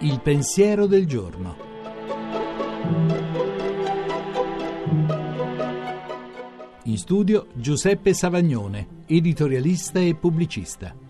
Il pensiero del giorno. In studio Giuseppe Savagnone, editorialista e pubblicista.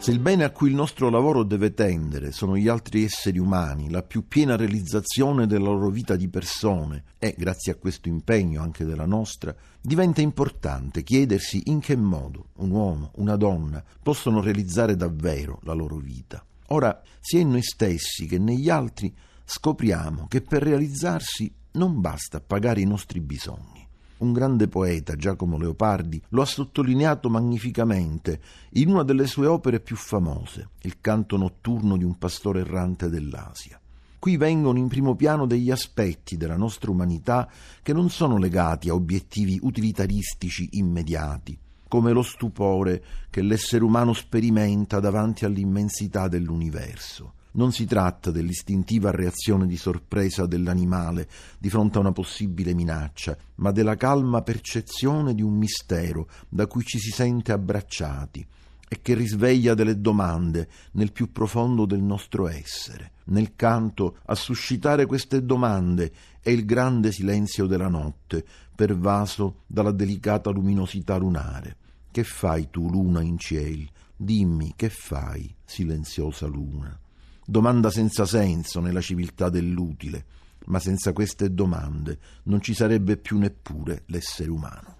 Se il bene a cui il nostro lavoro deve tendere sono gli altri esseri umani, la più piena realizzazione della loro vita di persone e, grazie a questo impegno anche della nostra, diventa importante chiedersi in che modo un uomo, una donna possono realizzare davvero la loro vita. Ora, sia in noi stessi che negli altri scopriamo che per realizzarsi non basta pagare i nostri bisogni. Un grande poeta, Giacomo Leopardi, lo ha sottolineato magnificamente in una delle sue opere più famose, Il canto notturno di un pastore errante dell'Asia. Qui vengono in primo piano degli aspetti della nostra umanità che non sono legati a obiettivi utilitaristici immediati, come lo stupore che l'essere umano sperimenta davanti all'immensità dell'universo non si tratta dell'istintiva reazione di sorpresa dell'animale di fronte a una possibile minaccia, ma della calma percezione di un mistero da cui ci si sente abbracciati e che risveglia delle domande nel più profondo del nostro essere. Nel canto a suscitare queste domande è il grande silenzio della notte, pervaso dalla delicata luminosità lunare. Che fai tu, luna in ciel? Dimmi che fai, silenziosa luna domanda senza senso nella civiltà dell'utile, ma senza queste domande non ci sarebbe più neppure l'essere umano.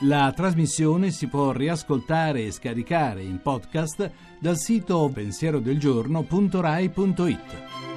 La trasmissione si può riascoltare e scaricare in podcast dal sito pensierodelgiorno.rai.it.